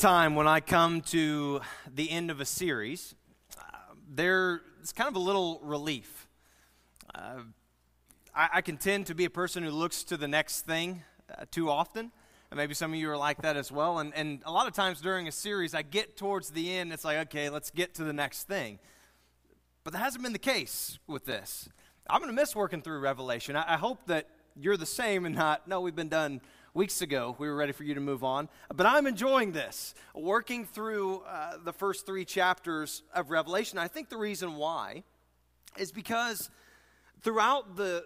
time when I come to the end of a series, uh, there it's kind of a little relief. Uh, I, I, can tend to be a person who looks to the next thing uh, too often. And maybe some of you are like that as well. And, and a lot of times during a series, I get towards the end, it's like, okay, let's get to the next thing. But that hasn't been the case with this. I'm going to miss working through Revelation. I, I hope that you're the same and not, no, we've been done weeks ago. We were ready for you to move on. But I'm enjoying this, working through uh, the first three chapters of Revelation. I think the reason why is because throughout the,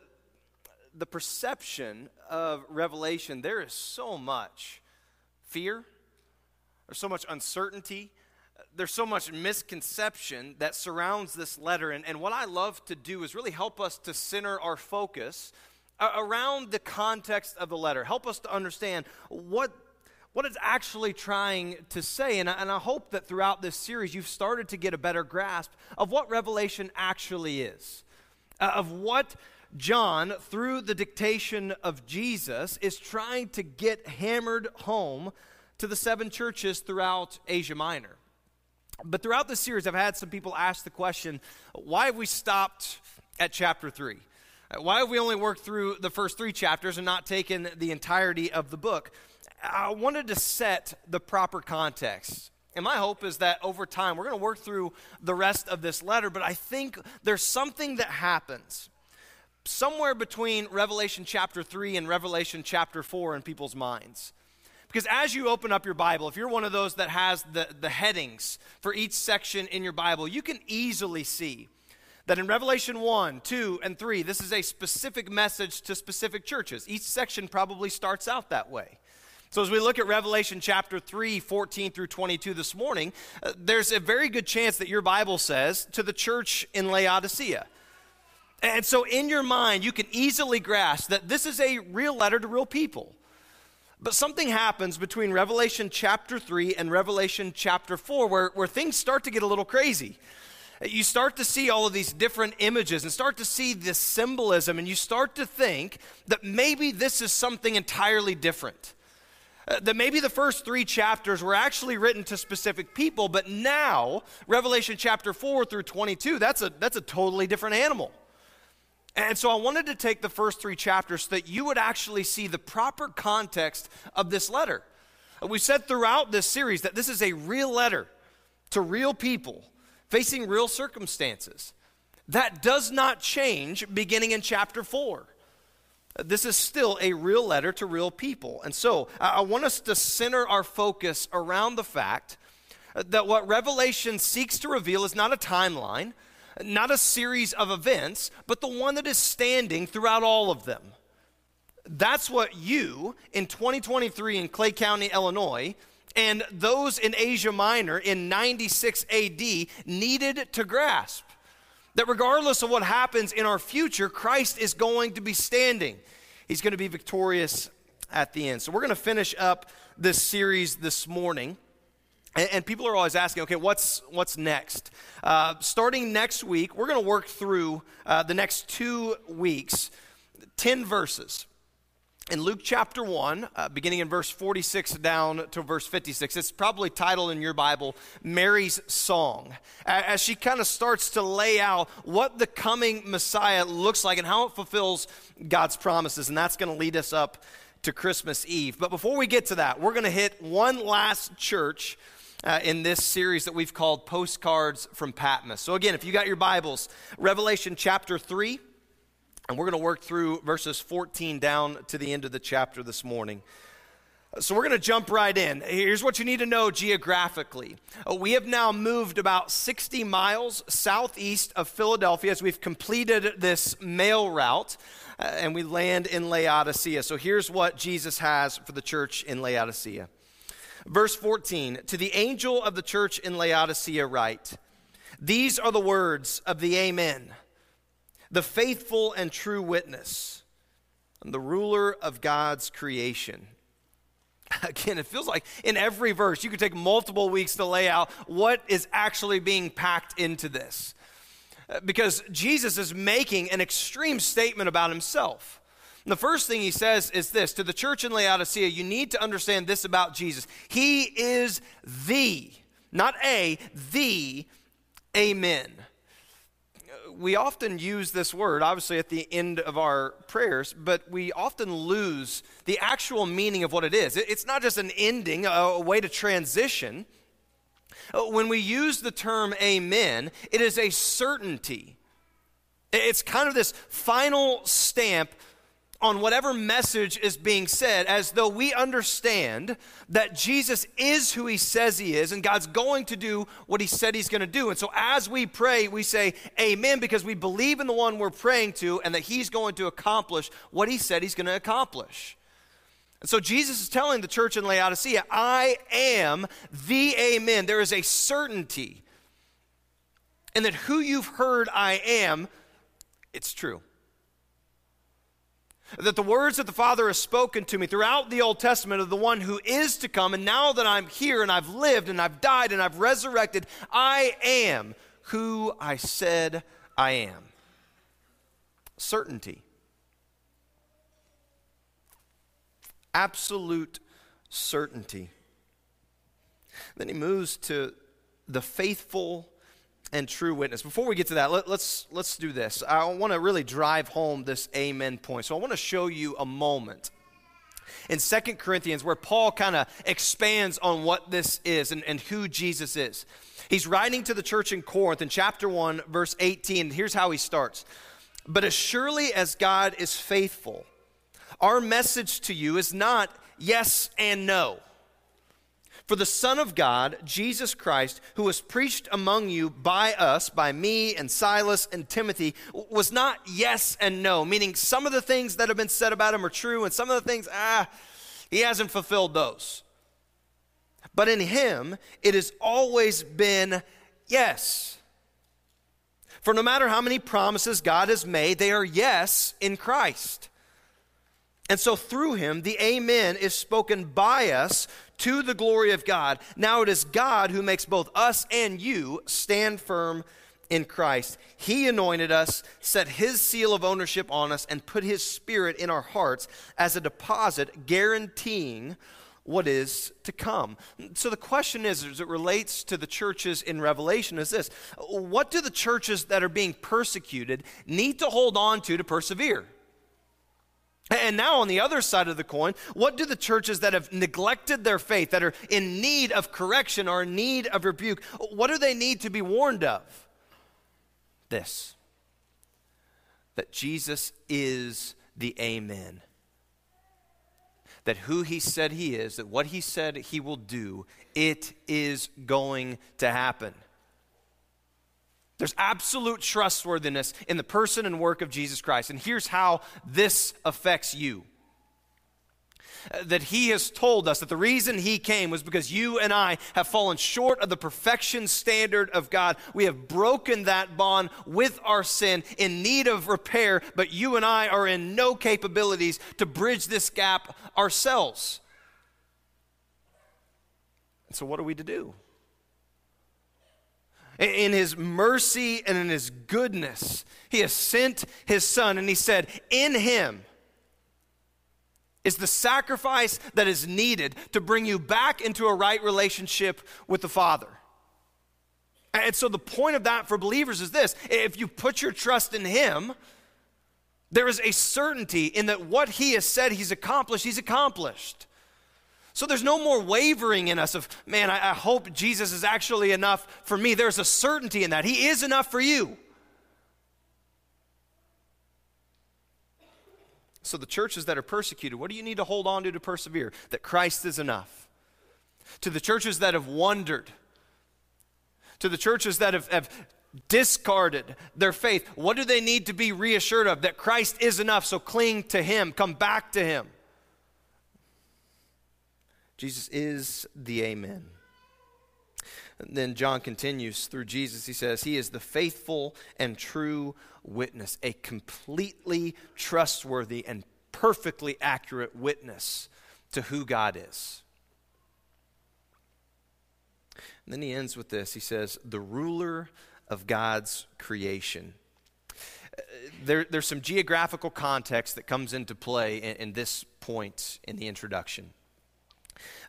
the perception of Revelation, there is so much fear, there's so much uncertainty, there's so much misconception that surrounds this letter. And, and what I love to do is really help us to center our focus around the context of the letter. Help us to understand what, what it's actually trying to say. And I, and I hope that throughout this series, you've started to get a better grasp of what Revelation actually is, uh, of what John, through the dictation of Jesus, is trying to get hammered home to the seven churches throughout Asia Minor. But throughout this series, I've had some people ask the question why have we stopped at chapter 3? Why have we only worked through the first three chapters and not taken the entirety of the book? I wanted to set the proper context. And my hope is that over time, we're going to work through the rest of this letter, but I think there's something that happens somewhere between Revelation chapter 3 and Revelation chapter 4 in people's minds. Because as you open up your Bible, if you're one of those that has the, the headings for each section in your Bible, you can easily see that in Revelation 1, 2, and 3, this is a specific message to specific churches. Each section probably starts out that way. So, as we look at Revelation chapter 3, 14 through 22 this morning, uh, there's a very good chance that your Bible says to the church in Laodicea. And so, in your mind, you can easily grasp that this is a real letter to real people. But something happens between Revelation chapter 3 and Revelation chapter 4 where, where things start to get a little crazy you start to see all of these different images and start to see this symbolism, and you start to think that maybe this is something entirely different. Uh, that maybe the first three chapters were actually written to specific people, but now, Revelation chapter 4 through 22, that's a, that's a totally different animal. And so I wanted to take the first three chapters so that you would actually see the proper context of this letter. We said throughout this series that this is a real letter to real people facing real circumstances. That does not change beginning in chapter 4. This is still a real letter to real people. And so I want us to center our focus around the fact that what Revelation seeks to reveal is not a timeline, not a series of events, but the one that is standing throughout all of them. That's what you in 2023 in Clay County, Illinois, and those in Asia Minor in 96 AD needed to grasp. That regardless of what happens in our future, Christ is going to be standing. He's going to be victorious at the end. So we're going to finish up this series this morning. And, people are always asking, okay, what's, what's next? Uh, starting next week, we're going to work through uh, the next two weeks, 10 verses in Luke chapter 1, uh, beginning in verse 46 down to verse 56, it's probably titled in your Bible, Mary's Song, as she kind of starts to lay out what the coming Messiah looks like and how it fulfills God's promises. And that's going to lead us up to Christmas Eve. But before we get to that, we're going to hit one last church. Uh, in this series that we've called Postcards from Patmos. So, again, if you got your Bibles, Revelation chapter 3, and we're going to work through verses 14 down to the end of the chapter this morning. So we're going to jump right in. Here's what you need to know geographically. Uh, we have now moved about 60 miles southeast of Philadelphia as we've completed this mail route uh, and we land in Laodicea. So here's what Jesus has for the church in Laodicea. Verse 14 To the angel of the church in Laodicea, write, These are the words of the Amen the faithful and true witness, and the ruler of God's creation. Again, it feels like in every verse, you could take multiple weeks to lay out what is actually being packed into this. Because Jesus is making an extreme statement about himself. The first thing he says is this to the church in Laodicea, you need to understand this about Jesus. He is the, not a, the Amen. We often use this word, obviously, at the end of our prayers, but we often lose the actual meaning of what it is. It's not just an ending, a way to transition. Uh, when we use the term amen, it is a certainty. It's kind of this final stamp on whatever message is being said as though we understand that Jesus is who he says he is and God's going to do what he said he's going to do. And so as we pray, we say amen because we believe in the one we're praying to and that he's going to accomplish what he said he's going to accomplish. And so Jesus is telling the church in Laodicea, I am the amen. There is a certainty. And that who you've heard I am, it's true that the words that the Father has spoken to me throughout the Old Testament of the one who is to come, and now that I'm here and I've lived and I've died and I've resurrected, I am who I said I am. Certainty. Absolute certainty. Then he moves to the faithful and true witness. Before we get to that, let, us let's, let's do this. I want to really drive home this amen point. So I want to show you a moment in Second Corinthians where Paul kind of expands on what this is and, and who Jesus is. He's writing to the church in Corinth in chapter 1, verse 18. Here's how he starts. But as surely as God is faithful, our message to you is not yes and no. For the Son of God, Jesus Christ, who was preached among you by us, by me and Silas and Timothy, was not yes and no, meaning some of the things that have been said about him are true, and some of the things, ah, he hasn't fulfilled those. But in him, it has always been yes. For no matter how many promises God has made, they are yes in Christ. And so through him, the Amen is spoken by us to the glory of God. Now it is God who makes both us and you stand firm in Christ. He anointed us, set his seal of ownership on us, and put his spirit in our hearts as a deposit guaranteeing what is to come. So the question is, as it relates to the churches in Revelation, is this what do the churches that are being persecuted need to hold on to to persevere? And now, on the other side of the coin, what do the churches that have neglected their faith, that are in need of correction or in need of rebuke, what do they need to be warned of? This that Jesus is the Amen. That who he said he is, that what he said he will do, it is going to happen. There's absolute trustworthiness in the person and work of Jesus Christ. And here's how this affects you uh, that he has told us that the reason he came was because you and I have fallen short of the perfection standard of God. We have broken that bond with our sin in need of repair, but you and I are in no capabilities to bridge this gap ourselves. And so, what are we to do? In his mercy and in his goodness, he has sent his son, and he said, In him is the sacrifice that is needed to bring you back into a right relationship with the Father. And so, the point of that for believers is this if you put your trust in him, there is a certainty in that what he has said he's accomplished, he's accomplished. So there's no more wavering in us of, man, I, I, hope Jesus is actually enough for me. There's a certainty in that. He is enough for you. So the churches that are persecuted, what do you need to hold on to to persevere? That Christ is enough. To the churches that have wondered, to the churches that have, have discarded their faith, what do they need to be reassured of? That Christ is enough, so cling to Him, come back to Him. Jesus is the Amen. And then John continues through Jesus. He says, He is the faithful and true witness, a completely trustworthy and perfectly accurate witness to who God is. And then he ends with this. He says, The ruler of God's creation. Uh, there, there's some geographical context that comes into play in, in this point in the introduction.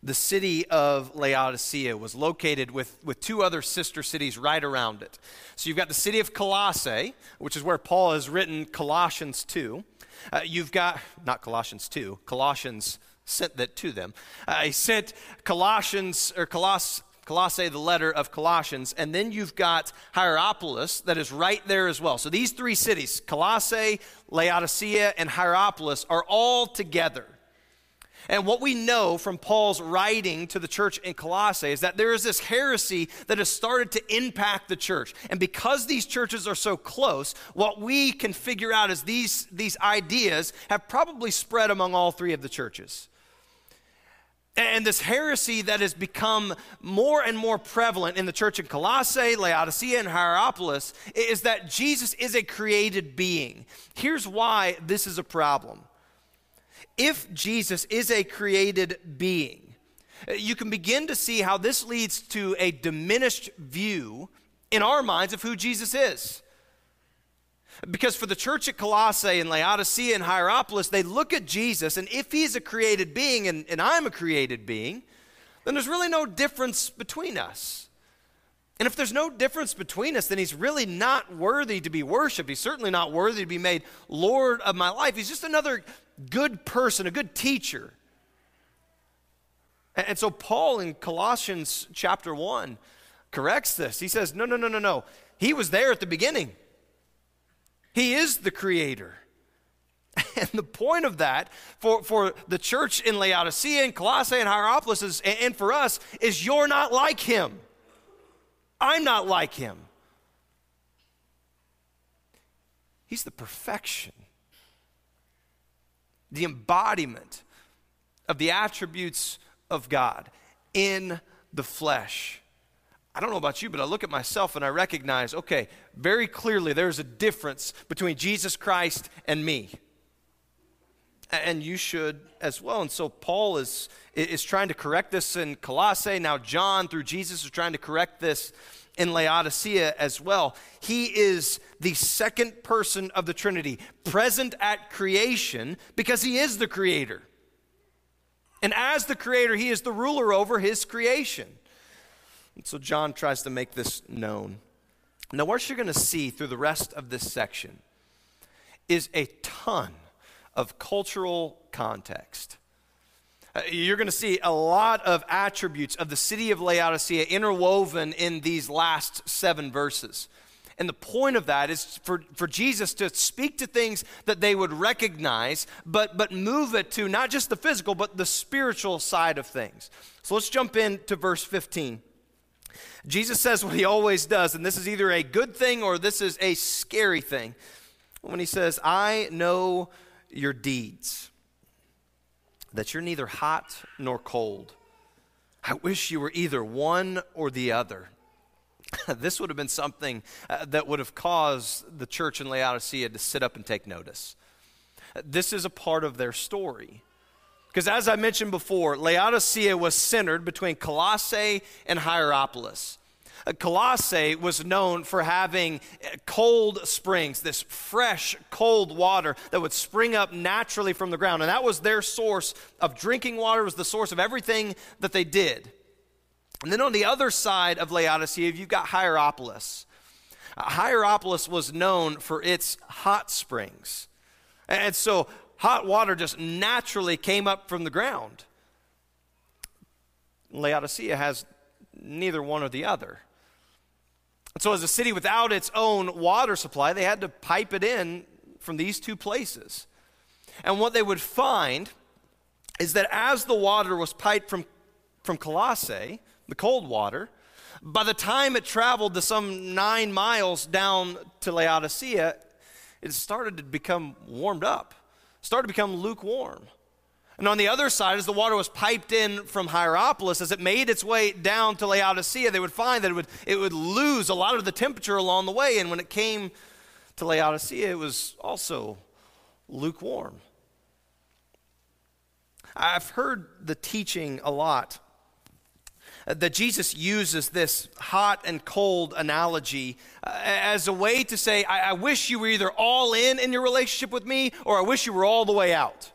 The city of Laodicea was located with, with two other sister cities right around it. So you've got the city of Colossae, which is where Paul has written Colossians 2. Uh, you've got, not Colossians 2, Colossians sent that to them. Uh, he sent Colossians, or Coloss, Colossae, the letter of Colossians, and then you've got Hierapolis that is right there as well. So these three cities, Colossae, Laodicea, and Hierapolis, are all together. And what we know from Paul's writing to the church in Colossae is that there is this heresy that has started to impact the church. And because these churches are so close, what we can figure out is these, these ideas have probably spread among all three of the churches. And this heresy that has become more and more prevalent in the church in Colossae, Laodicea, and Hierapolis is that Jesus is a created being. Here's why this is a problem. If Jesus is a created being, you can begin to see how this leads to a diminished view in our minds of who Jesus is. Because for the church at Colossae and Laodicea and Hierapolis, they look at Jesus, and if he's a created being and, and I'm a created being, then there's really no difference between us. And if there's no difference between us, then he's really not worthy to be worshiped. He's certainly not worthy to be made Lord of my life. He's just another good person, a good teacher. And, so Paul in Colossians chapter 1 corrects this. He says, No, no, no, no, no. He was there at the beginning. He is the creator. And the point of that for, for the church in Laodicea and Colossae and Hierapolis is, and for us is you're not like him. I'm not like him. He's the perfection, the embodiment of the attributes of God in the flesh. I don't know about you, but I look at myself and I recognize okay, very clearly there's a difference between Jesus Christ and me. And you should as well. And so Paul is, is trying to correct this in Colossae. Now, John, through Jesus, is trying to correct this in Laodicea as well. He is the second person of the Trinity, present at creation because he is the creator. And as the creator, he is the ruler over his creation. And so John tries to make this known. Now, what you're going to see through the rest of this section is a ton of cultural context. Uh, you're going to see a lot of attributes of the city of Laodicea interwoven in these last seven verses. And the point of that is for, for Jesus to speak to things that they would recognize, but, but move it to not just the physical, but the spiritual side of things. So let's jump into verse 15. Jesus says what he always does, and this is either a good thing or this is a scary thing. When he says, I know your deeds, that you're neither hot nor cold. I wish you were either one or the other. this would have been something uh, that would have caused the church in Laodicea to sit up and take notice. This is a part of their story. Because as I mentioned before, Laodicea was centered between Colossae and Hierapolis. Colossae was known for having cold springs, this fresh, cold water that would spring up naturally from the ground. And that was their source of drinking water, was the source of everything that they did. And then on the other side of Laodicea, you've got Hierapolis. Uh, Hierapolis was known for its hot springs. And so hot water just naturally came up from the ground. Laodicea has neither one or the other. And so, as a city without its own water supply, they had to pipe it in from these two places. And what they would find is that as the water was piped from, from Colossae, the cold water, by the time it traveled to some nine miles down to Laodicea, it started to become warmed up started to become lukewarm. And on the other side, as the water was piped in from Hierapolis, as it made its way down to Laodicea, they would find that it would, it would lose a lot of the temperature along the way. And when it came to Laodicea, it was also lukewarm. I've heard the teaching a lot that Jesus uses this hot and cold analogy uh, as a way to say, I, I wish you were either all in in your relationship with me or I wish you were all the way out.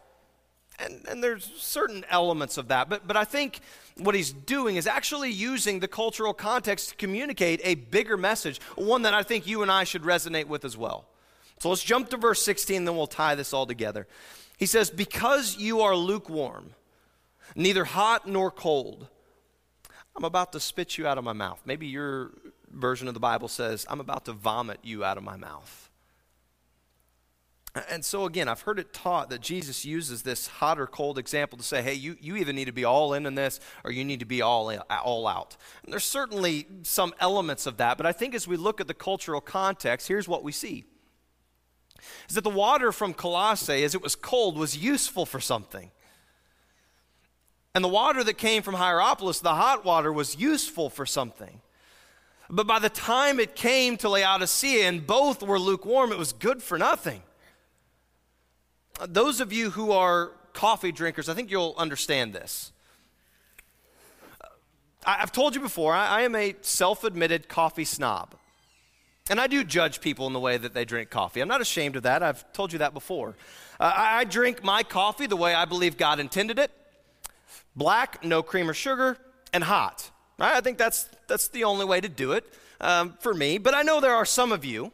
And, and there's certain elements of that. But, but I think what he's doing is actually using the cultural context to communicate a bigger message, one that I think you and I should resonate with as well. So let's jump to verse 16, then we'll tie this all together. He says, Because you are lukewarm, neither hot nor cold, I'm about to spit you out of my mouth. Maybe your version of the Bible says, I'm about to vomit you out of my mouth. And so, again, I've heard it taught that Jesus uses this hot or cold example to say, hey, you, you either need to be all in in this or you need to be all, in, all out. And there's certainly some elements of that, but I think as we look at the cultural context, here's what we see is that the water from Colossae, as it was cold, was useful for something. And the water that came from Hierapolis, the hot water, was useful for something. But by the time it came to Laodicea and both were lukewarm, it was good for nothing those of you who are coffee drinkers, I think you'll understand this. I've told you before, I, am a self admitted coffee snob. And I do judge people in the way that they drink coffee. I'm not ashamed of that. I've told you that before. Uh, I drink my coffee the way I believe God intended it black, no cream or sugar, and hot. I think that's, that's the only way to do it um, for me. But I know there are some of you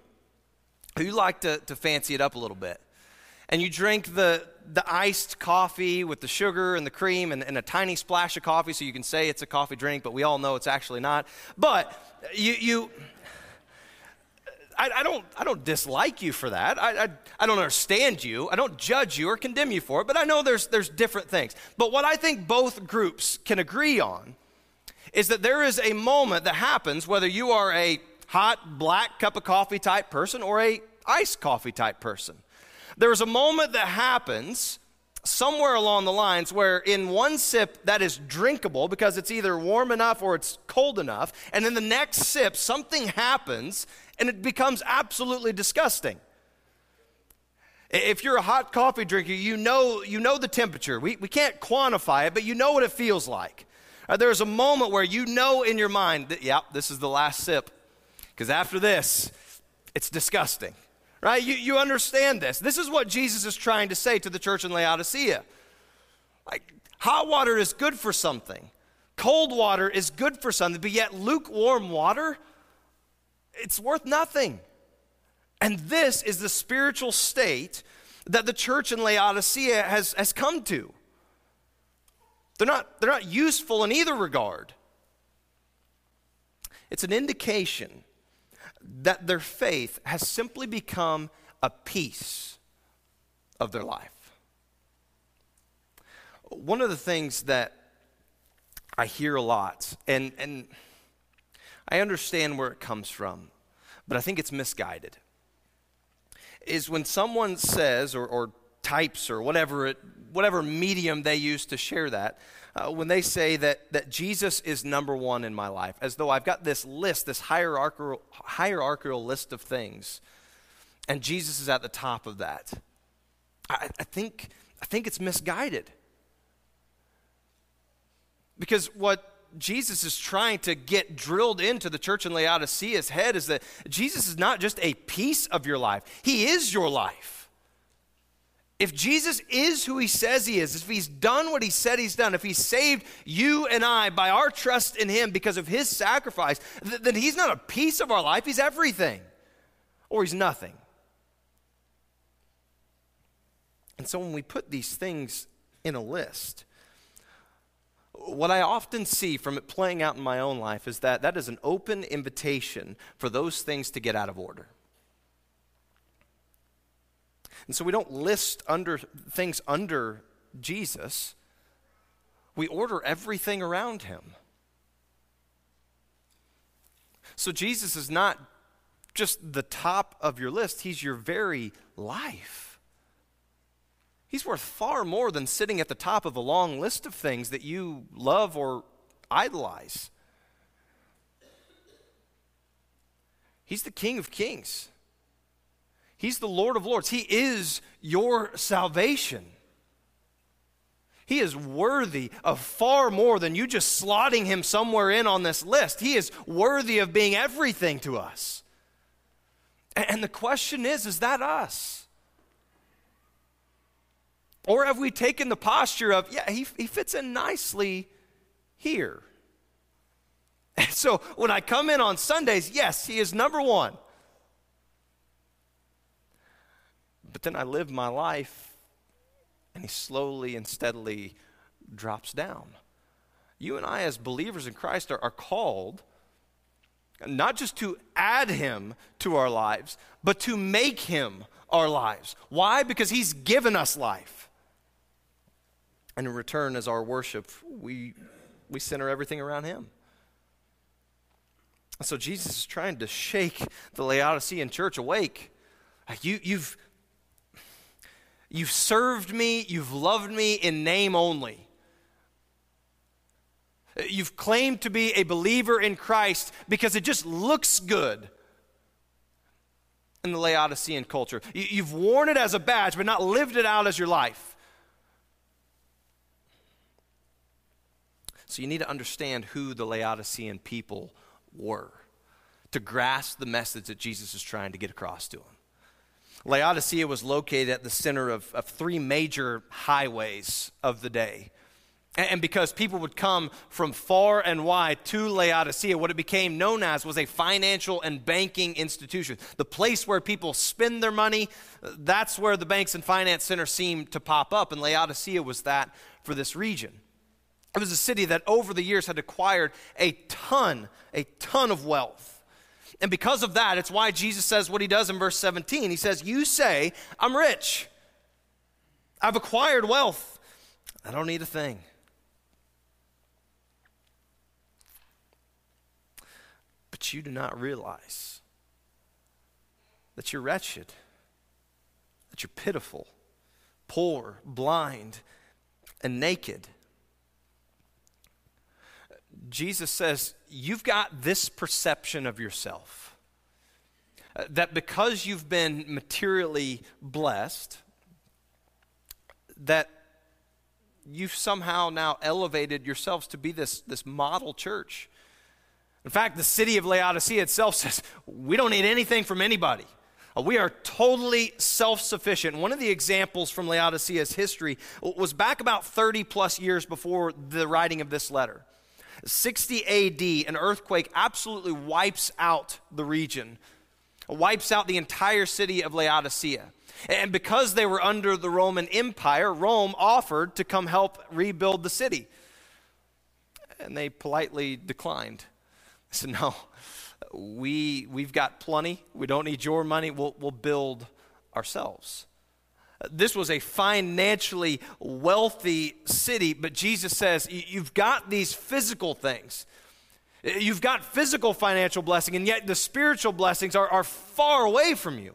who like to, to fancy it up a little bit and you drink the, the iced coffee with the sugar and the cream and, and, a tiny splash of coffee so you can say it's a coffee drink, but we all know it's actually not. But you, you I, I don't, I don't dislike you for that. I, I, I don't understand you. I don't judge you or condemn you for it, but I know there's, there's different things. But what I think both groups can agree on is that there is a moment that happens whether you are a hot black cup of coffee type person or a iced coffee type person there's a moment that happens somewhere along the lines where in one sip that is drinkable because it's either warm enough or it's cold enough, and in the next sip something happens and it becomes absolutely disgusting. If you're a hot coffee drinker, you know, you know the temperature. We, we can't quantify it, but you know what it feels like. Uh, there's a moment where you know in your mind that, yep, this is the last sip. Because after this, it's disgusting. Right? You, you understand this. This is what Jesus is trying to say to the church in Laodicea. Like, hot water is good for something, cold water is good for something, but yet lukewarm water, it's worth nothing. And this is the spiritual state that the church in Laodicea has, has come to. They're not, they're not useful in either regard. It's an indication that their faith has simply become a piece of their life. One of the things that I hear a lot, and, and I understand where it comes from, but I think it's misguided, is when someone says or, or types or whatever, it, whatever medium they use to share that, uh, when they say that, that Jesus is number one in my life, as though I've got this list, this hierarchical, hierarchical list of things, and Jesus is at the top of that. I, I, think, I think it's misguided. Because what Jesus is trying to get drilled into the church in Laodicea's head is that Jesus is not just a piece of your life, He is your life. If Jesus is who he says he is, if he's done what he said he's done, if he saved you and I by our trust in him because of his sacrifice, th- then he's not a piece of our life, he's everything. Or he's nothing. And so when we put these things in a list, what I often see from it playing out in my own life is that that is an open invitation for those things to get out of order. And so we don't list under things under Jesus. We order everything around him. So Jesus is not just the top of your list, he's your very life. He's worth far more than sitting at the top of a long list of things that you love or idolize. He's the King of Kings. He's the Lord of Lords. He is your salvation. He is worthy of far more than you just slotting him somewhere in on this list. He is worthy of being everything to us. And the question is is that us? Or have we taken the posture of, yeah, he, he fits in nicely here? And so when I come in on Sundays, yes, he is number one. But then I live my life and he slowly and steadily drops down. You and I, as believers in Christ, are, are called not just to add him to our lives, but to make him our lives. Why? Because he's given us life. And in return, as our worship, we, we center everything around him. So Jesus is trying to shake the Laodicean church awake. You, you've, You've served me, you've loved me in name only. You've claimed to be a believer in Christ because it just looks good in the Laodicean culture. You've worn it as a badge, but not lived it out as your life. So you need to understand who the Laodicean people were to grasp the message that Jesus is trying to get across to them. Laodicea was located at the center of, of three major highways of the day. And because people would come from far and wide to Laodicea, what it became known as was a financial and banking institution. The place where people spend their money, that's where the banks and finance center seemed to pop up. And Laodicea was that for this region. It was a city that over the years had acquired a ton, a ton of wealth. And because of that, it's why Jesus says what he does in verse 17. He says, You say, I'm rich, I've acquired wealth, I don't need a thing. But you do not realize that you're wretched, that you're pitiful, poor, blind, and naked. Jesus says, You've got this perception of yourself uh, that because you've been materially blessed, that you've somehow now elevated yourselves to be this, this model church. In fact, the city of Laodicea itself says, We don't need anything from anybody. Uh, we are totally self sufficient. One of the examples from Laodicea's history was back about 30 plus years before the writing of this letter. 60 AD, an earthquake absolutely wipes out the region, wipes out the entire city of Laodicea. And because they were under the Roman Empire, Rome offered to come help rebuild the city. And they politely declined. They said, No, we, we've got plenty. We don't need your money. We'll, we'll build ourselves. This was a financially wealthy city, but Jesus says, You've got these physical things. You've got physical financial blessing, and yet the spiritual blessings are, are far away from you.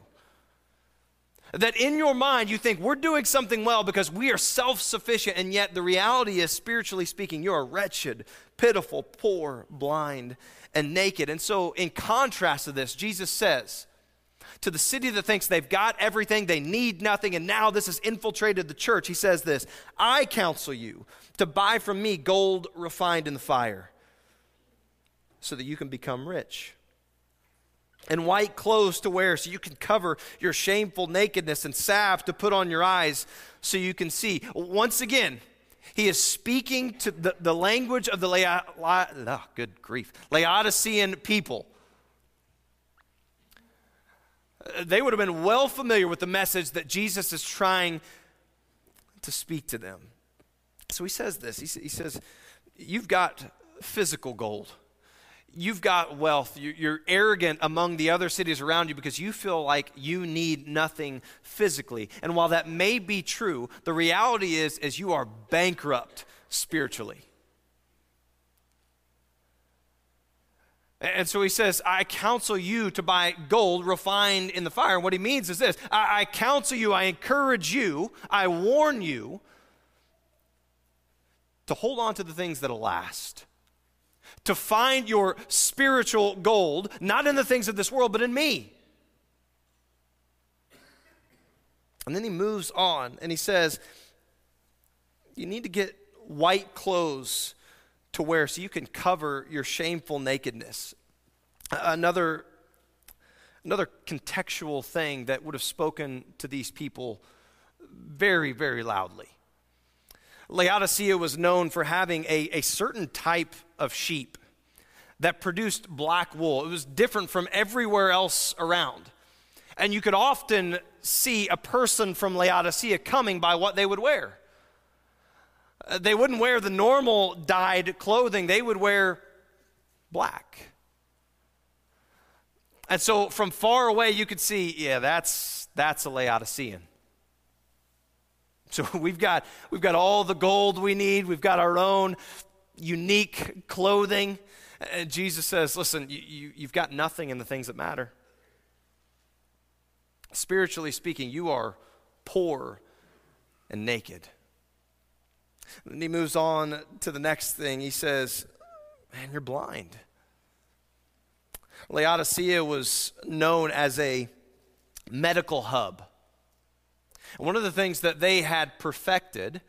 That in your mind, you think we're doing something well because we are self sufficient, and yet the reality is, spiritually speaking, you are wretched, pitiful, poor, blind, and naked. And so, in contrast to this, Jesus says, to the city that thinks they've got everything, they need nothing, and now this has infiltrated the church, he says this I counsel you to buy from me gold refined in the fire so that you can become rich. And white clothes to wear so you can cover your shameful nakedness, and salve to put on your eyes so you can see. Once again, he is speaking to the, the language of the La- La- oh, good grief, Laodicean people they would have been well familiar with the message that Jesus is trying to speak to them. So he says this He, says, You've got physical gold. You've got wealth. You're arrogant among the other cities around you because you feel like you need nothing physically. And while that may be true, the reality is, is you are bankrupt spiritually. And so he says, I counsel you to buy gold refined in the fire. And what he means is this I, I, counsel you, I encourage you, I warn you to hold on to the things that'll last. To find your spiritual gold, not in the things of this world, but in me. And then he moves on and he says, you need to get white clothes to wear so you can cover your shameful nakedness. Another, another contextual thing that would have spoken to these people very, very loudly. Laodicea was known for having a, a certain type of sheep that produced black wool. It was different from everywhere else around. And you could often see a person from Laodicea coming by what they would wear. Uh, they wouldn't wear the normal dyed clothing, they would wear black. And so from far away, you could see, yeah, that's, that's a Laodicean. So we've got, we've got all the gold we need, we've got our own unique clothing. And Jesus says, listen, you, you, you've got nothing in the things that matter. Spiritually speaking, you are poor and naked. And he moves on to the next thing. He says, Man, you're blind. Laodicea was known as a medical hub. And one of the things that they had perfected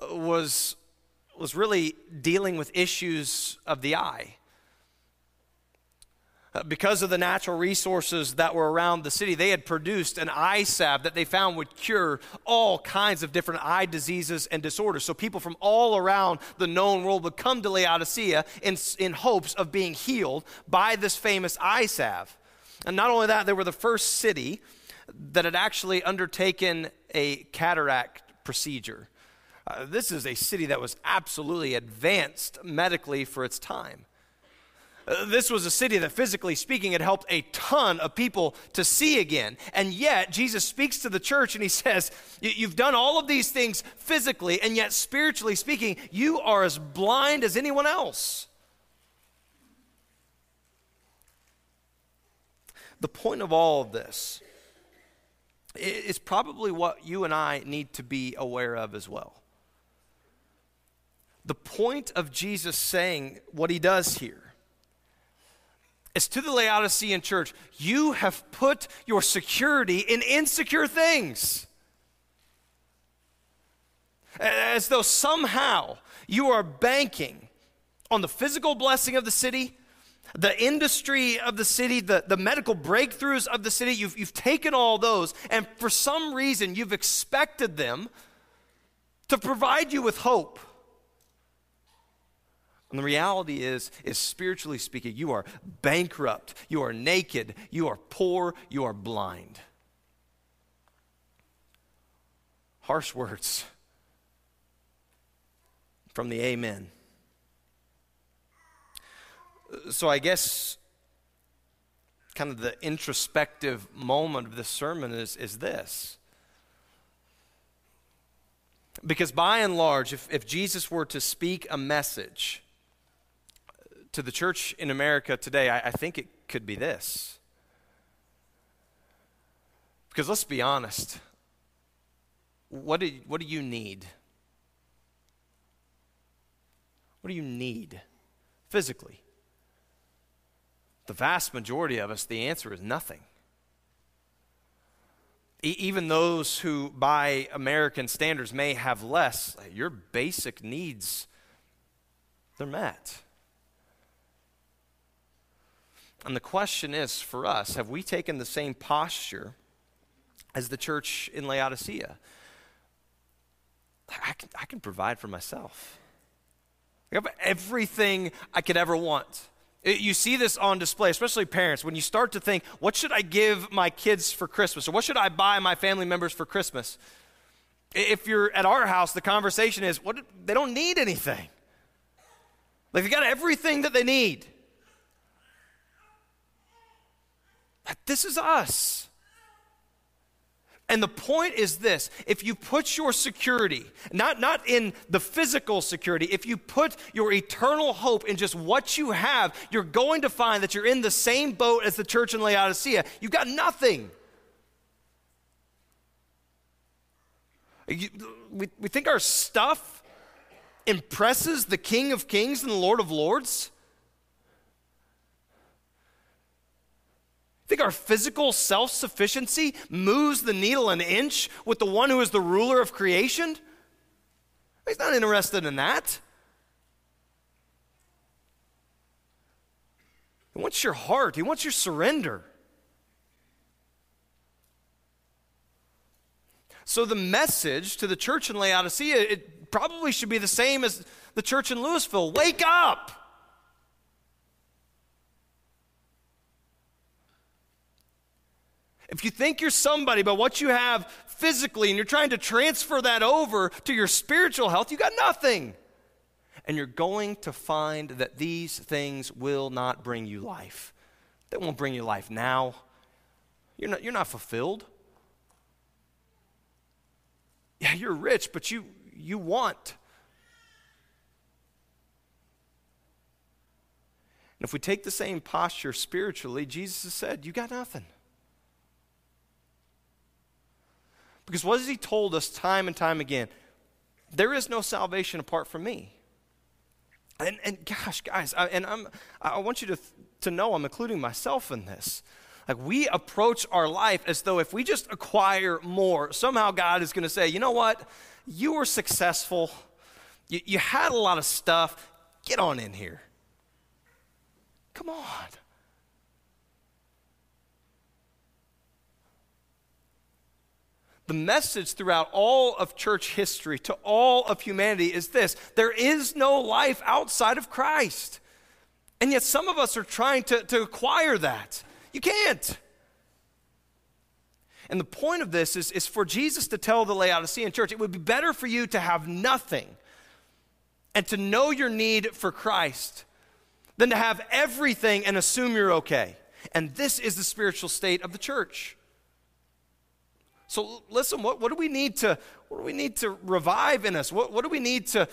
uh, was, was really dealing with issues of the eye. Uh, because of the natural resources that were around the city, they had produced an eye salve that they found would cure all kinds of different eye diseases and disorders. So people from all around the known world would come to Laodicea in, in hopes of being healed by this famous eye salve. And not only that, they were the first city that had actually undertaken a cataract procedure. Uh, this is a city that was absolutely advanced medically for its time. This was a city that, physically speaking, had helped a ton of people to see again. And yet, Jesus speaks to the church and he says, You've done all of these things physically, and yet, spiritually speaking, you are as blind as anyone else. The point of all of this is probably what you and I need to be aware of as well. The point of Jesus saying what he does here is to the Laodicean church, you have put your security in insecure things. As though somehow you are banking on the physical blessing of the city, the industry of the city, the, the medical breakthroughs of the city. You've, you've taken all those, and for some reason, you've expected them to provide you with hope. And the reality is, is spiritually speaking, you are bankrupt, you are naked, you are poor, you are blind. Harsh words from the Amen. So I guess kind of the introspective moment of this sermon is, is this. Because by and large, if, if Jesus were to speak a message, to the church in America today, I, I think it could be this. Because let's be honest, what do, what do you need? What do you need physically? The vast majority of us, the answer is nothing. E- even those who, by American standards, may have less, your basic needs, they're met. And the question is for us have we taken the same posture as the church in Laodicea? I can, I can provide for myself. I have everything I could ever want. It, you see this on display, especially parents, when you start to think, what should I give my kids for Christmas? Or what should I buy my family members for Christmas? If you're at our house, the conversation is, what, they don't need anything. Like they got everything that they need. This is us. And the point is this if you put your security, not, not in the physical security, if you put your eternal hope in just what you have, you're going to find that you're in the same boat as the church in Laodicea. You've got nothing. You, we, we think our stuff impresses the King of Kings and the Lord of Lords. Think our physical self sufficiency moves the needle an inch with the one who is the ruler of creation? He's not interested in that. He wants your heart, He wants your surrender. So, the message to the church in Laodicea, it probably should be the same as the church in Louisville wake up. If you think you're somebody by what you have physically and you're trying to transfer that over to your spiritual health, you got nothing. And you're going to find that these things will not bring you life. They won't bring you life now. You're not, you're not fulfilled. Yeah, you're rich, but you, you want. And if we take the same posture spiritually, Jesus has said, You got nothing. Because what has he told us time and time again? There is no salvation apart from me. And, and gosh, guys, I, and I'm, I want you to, to know I'm including myself in this. Like we approach our life as though if we just acquire more, somehow God is going to say, you know what? You were successful. You, you had a lot of stuff. Get on in here. Come on. The message throughout all of church history to all of humanity is this there is no life outside of Christ. And yet, some of us are trying to, to acquire that. You can't. And the point of this is, is for Jesus to tell the Laodicean church it would be better for you to have nothing and to know your need for Christ than to have everything and assume you're okay. And this is the spiritual state of the church. So listen, what, what do we need to what do we need to revive in us? What, what do we need to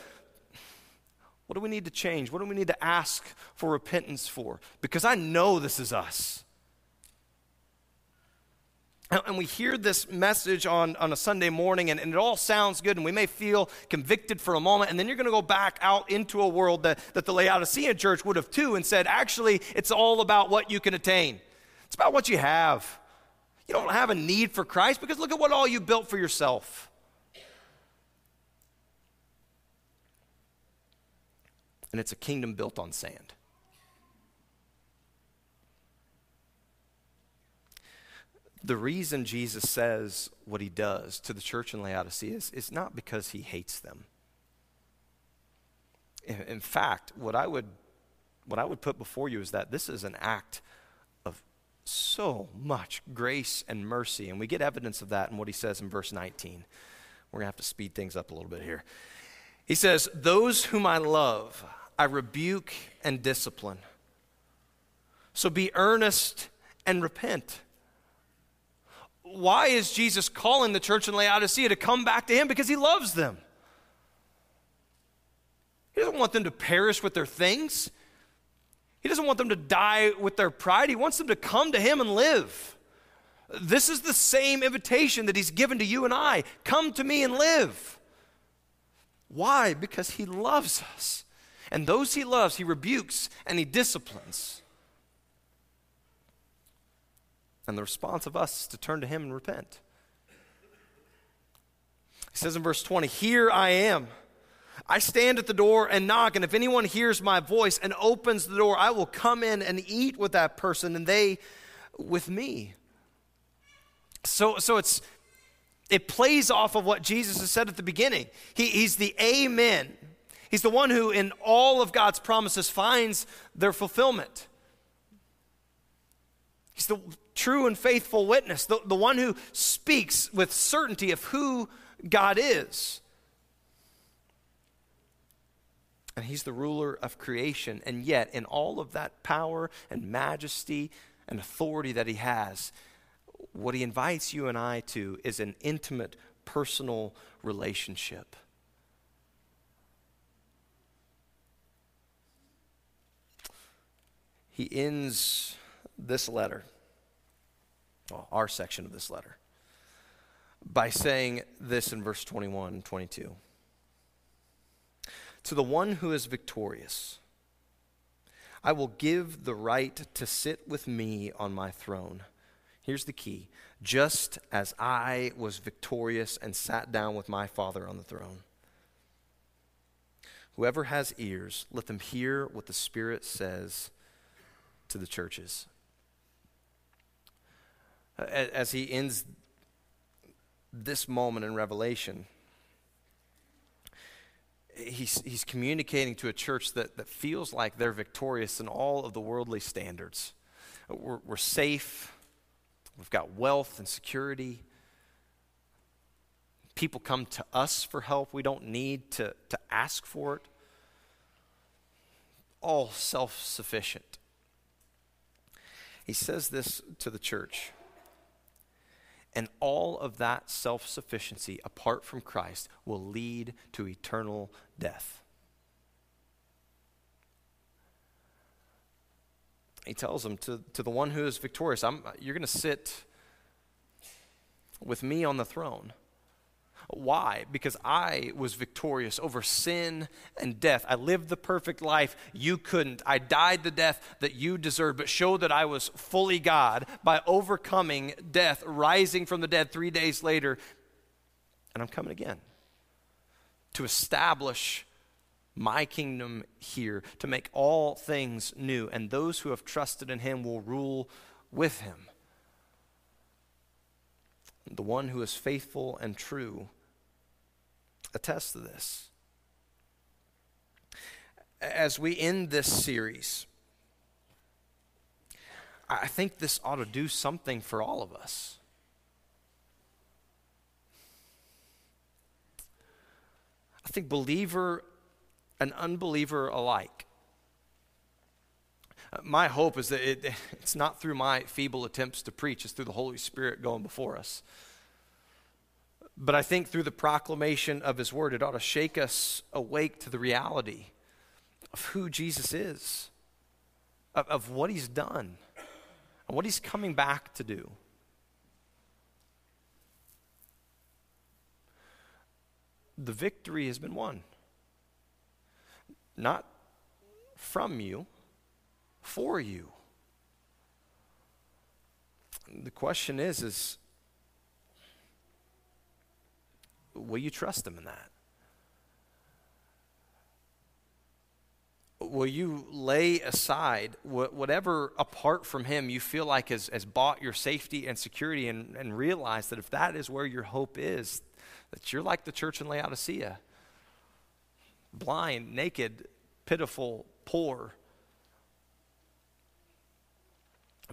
what do we need to change? What do we need to ask for repentance for? Because I know this is us. And we hear this message on, on a Sunday morning, and, and it all sounds good, and we may feel convicted for a moment, and then you're going to go back out into a world that, that the Laodicean church would have too and said, actually, it's all about what you can attain, it's about what you have. You don't have a need for Christ because look at what all you built for yourself. And it's a kingdom built on sand. The reason Jesus says what he does to the church in Laodicea is, is not because he hates them. In, in fact, what I would what I would put before you is that this is an act so much grace and mercy. And we get evidence of that in what he says in verse 19. We're going to have to speed things up a little bit here. He says, Those whom I love, I rebuke and discipline. So be earnest and repent. Why is Jesus calling the church in Laodicea to come back to him? Because he loves them. He doesn't want them to perish with their things. He doesn't want them to die with their pride. He wants them to come to Him and live. This is the same invitation that He's given to you and I come to me and live. Why? Because He loves us. And those He loves, He rebukes and He disciplines. And the response of us is to turn to Him and repent. He says in verse 20, Here I am. I stand at the door and knock, and if anyone hears my voice and opens the door, I will come in and eat with that person, and they with me. So, so it's it plays off of what Jesus has said at the beginning. He, he's the Amen. He's the one who, in all of God's promises, finds their fulfillment. He's the true and faithful witness, the, the one who speaks with certainty of who God is. And he's the ruler of creation. And yet, in all of that power and majesty and authority that he has, what he invites you and I to is an intimate, personal relationship. He ends this letter, well, our section of this letter, by saying this in verse 21 and 22 to the one who is victorious, I will give the right to sit with me on my throne. Here's the key just as I was victorious and sat down with my Father on the throne. Whoever has ears, let them hear what the Spirit says to the churches. As he ends this moment in Revelation, he's, he's communicating to a church that, that feels like they're victorious in all of the worldly standards. We're, we're safe, we've got wealth and security. People come to us for help. We don't need to, to ask for it. All self sufficient. He says this to the church. And all of that self sufficiency apart from Christ will lead to eternal death. He tells them to, to the one who is victorious, I'm, you're going to sit with me on the throne. Why? Because I was victorious over sin and death. I lived the perfect life you couldn't. I died the death that you deserved, but showed that I was fully God by overcoming death, rising from the dead three days later. And I'm coming again to establish my kingdom here, to make all things new. And those who have trusted in him will rule with him the one who is faithful and true, attests to this. As we end this series, I think this ought to do something for all of us. I think believer and unbeliever alike. My hope is that it, it's not through my feeble attempts to preach, it's through the Holy Spirit going before us. But I think through the proclamation of His Word, it ought to shake us awake to the reality of who Jesus is, of, of what He's done, and what He's coming back to do. The victory has been won. Not from you, for you. The question is, is Will you trust Him in that? Will you lay aside whatever apart from Him you feel like has, has bought your safety and security and, and realize that if that is where your hope is, that you're like the church in Laodicea blind, naked, pitiful, poor,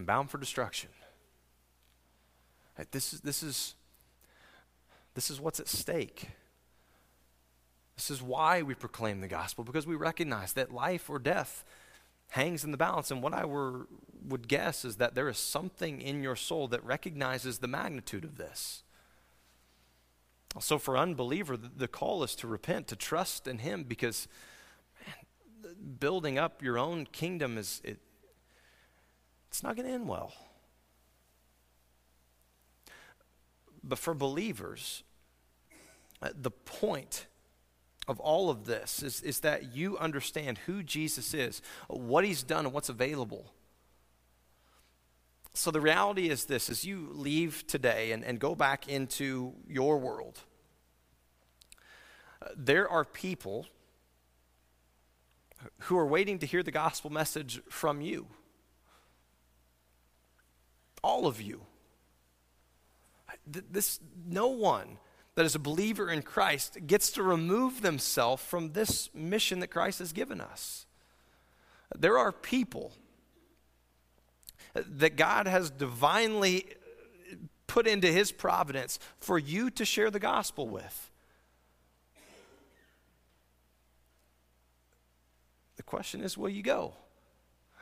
bound for destruction. This is, this is this is what's at stake. This is why we proclaim the gospel, because we recognize that life or death hangs in the balance. And what I were, would guess is that there is something in your soul that recognizes the magnitude of this. So, for unbeliever, the call is to repent, to trust in Him, because man, building up your own kingdom is it, it's not going to end well. But for believers, uh, the point of all of this is, is that you understand who Jesus is, what he's done, and what's available. So the reality is this as you leave today and, and go back into your world, uh, there are people who are waiting to hear the gospel message from you. All of you. This, no one that is a believer in Christ gets to remove themselves from this mission that Christ has given us. There are people that God has divinely put into his providence for you to share the gospel with. The question is will you go?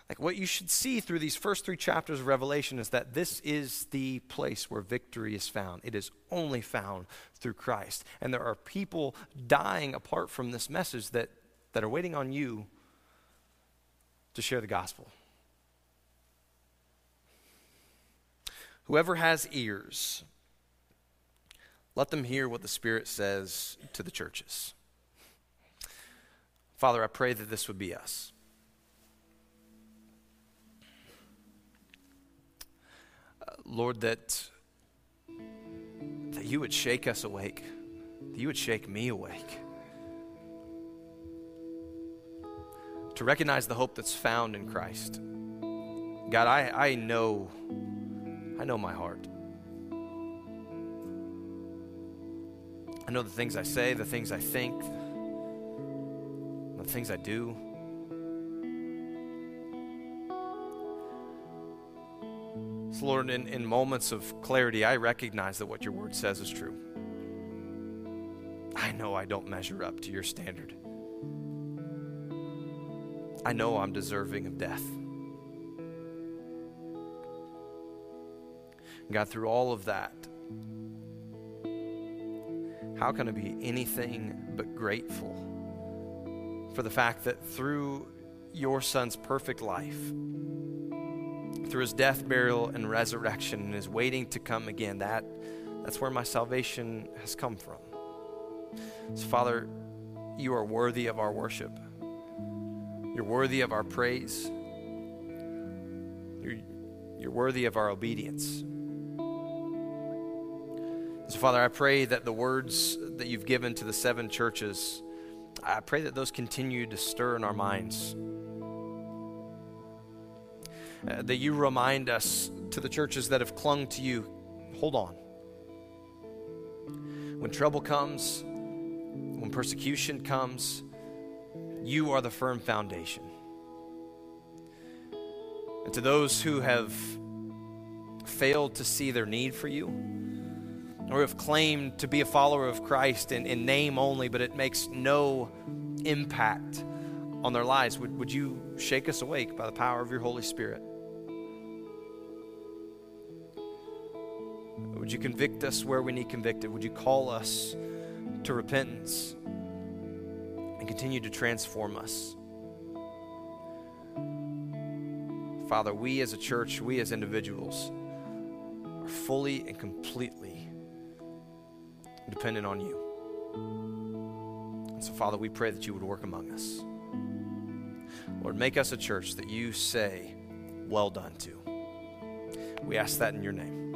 Like what you should see through these first three chapters of Revelation is that this is the place where victory is found. It is only found through Christ. And there are people dying apart from this message that, that are waiting on you to share the gospel. Whoever has ears, let them hear what the Spirit says to the churches. Father, I pray that this would be us. Lord, that, that you would shake us awake, that you would shake me awake. to recognize the hope that's found in Christ. God, I, I know, I know my heart. I know the things I say, the things I think, the things I do. So, Lord, in, in moments of clarity, I recognize that what your word says is true. I know I don't measure up to your standard. I know I'm deserving of death. God, through all of that, how can I be anything but grateful for the fact that through your son's perfect life, through his death, burial, and resurrection, and his waiting to come again, that, that's where my salvation has come from. So, Father, you are worthy of our worship. You're worthy of our praise. You're, you're worthy of our obedience. So, Father, I pray that the words that you've given to the seven churches, I pray that those continue to stir in our minds. Uh, that you remind us to the churches that have clung to you hold on. When trouble comes, when persecution comes, you are the firm foundation. And to those who have failed to see their need for you, or have claimed to be a follower of Christ in, in name only, but it makes no impact on their lives, would, would you shake us awake by the power of your Holy Spirit? Would you convict us where we need convicted? Would you call us to repentance and continue to transform us? Father, we as a church, we as individuals, are fully and completely dependent on you. And so, Father, we pray that you would work among us. Lord, make us a church that you say, well done to. We ask that in your name.